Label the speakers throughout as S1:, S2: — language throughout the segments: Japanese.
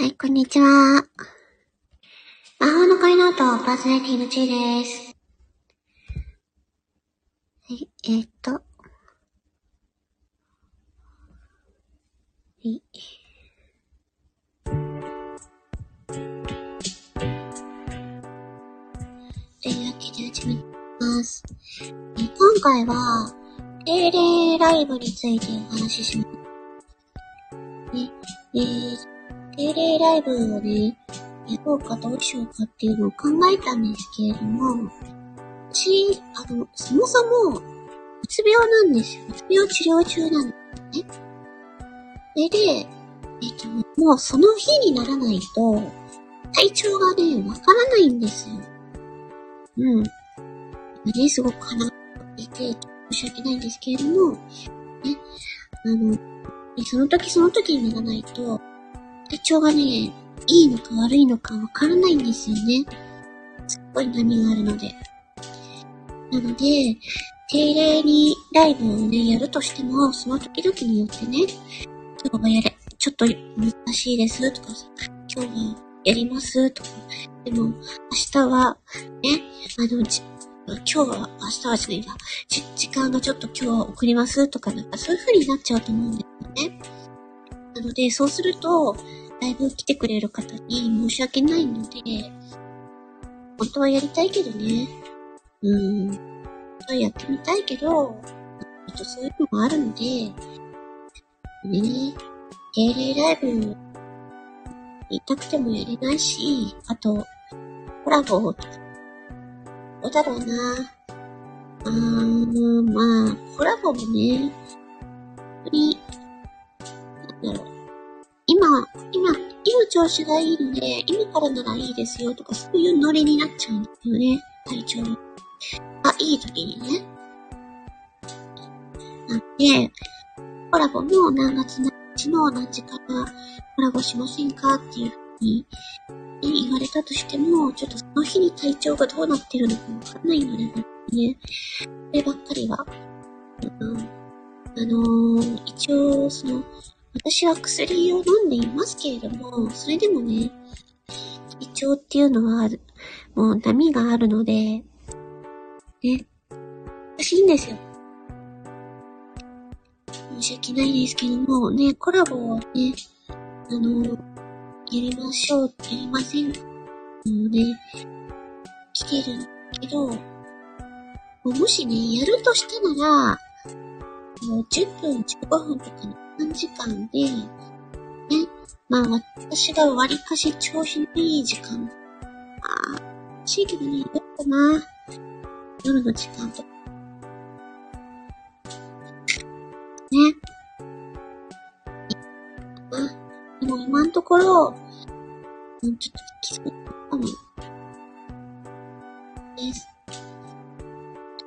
S1: はい、こんにちは。魔法の恋の音、パーソナリティのちーです。はい、えー、っと。はい。というわけで始めます。え今回は、定例ライブについてお話しします。ね、えー定例ライブをね、やろうかどうしようかっていうのを考えたんですけれども、私、あの、そもそも、うつ病なんですよ。うつ病治療中なんですね。それで、えっ、と、もうその日にならないと、体調がね、わからないんですよ。うん。ね、すごく鼻が出て、申し訳ないんですけれども、ね、あの、その時その時にならないと、体調がね、いいのか悪いのかわからないんですよね。すっごい波があるので。なので、定例にライブをね、やるとしても、その時々によってね、今日はやれ、ちょっと難しいですとかさ、今日はやりますとか、でも、明日は、ね、あの、今日は、明日はじゃないな、時間がちょっと今日は遅れますとか、なんかそういう風になっちゃうと思うんです。なので、そうすると、ライブ来てくれる方に申し訳ないので、本当はやりたいけどね。うん。本当はやってみたいけど、ちょっとそういうのもあるので、ね、定例ライブ、言いたくてもやれないし、あと、コラボ、どうだろうな。あー、まあ、コラボもね、本当に、なん。今、今、今調子がいいので、今からならいいですよとか、そういうノリになっちゃうんですよね。体調が。いい時にね。なんで、コラボも何月何日の何時からコラボしませんかっていうふうに、ね言われたとしても、ちょっとその日に体調がどうなってるのかわかんないので、ね、そればっかりは。うん、あのー、一応、その、私は薬を飲んでいますけれども、それでもね、胃腸っていうのは、もう波があるので、ね、難しいんですよ。申し訳ないですけども、ね、コラボをね、あの、やりましょうってやりません。もうね、来てるけど、もうもしね、やるとしたなら、もう10分、15分とかの短時間で、ね、まあ私が割かし調子のいい時間、まあ、欲しいけどね、夜かな。夜の時間とか。ね。あ、でも今のところ、うんちょっときつくかも。です。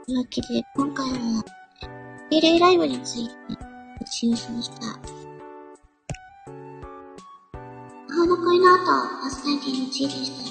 S1: というわけで、今回は、定例ライブについて、特集した。魔法の恋の後、パーソナリティのチーでした。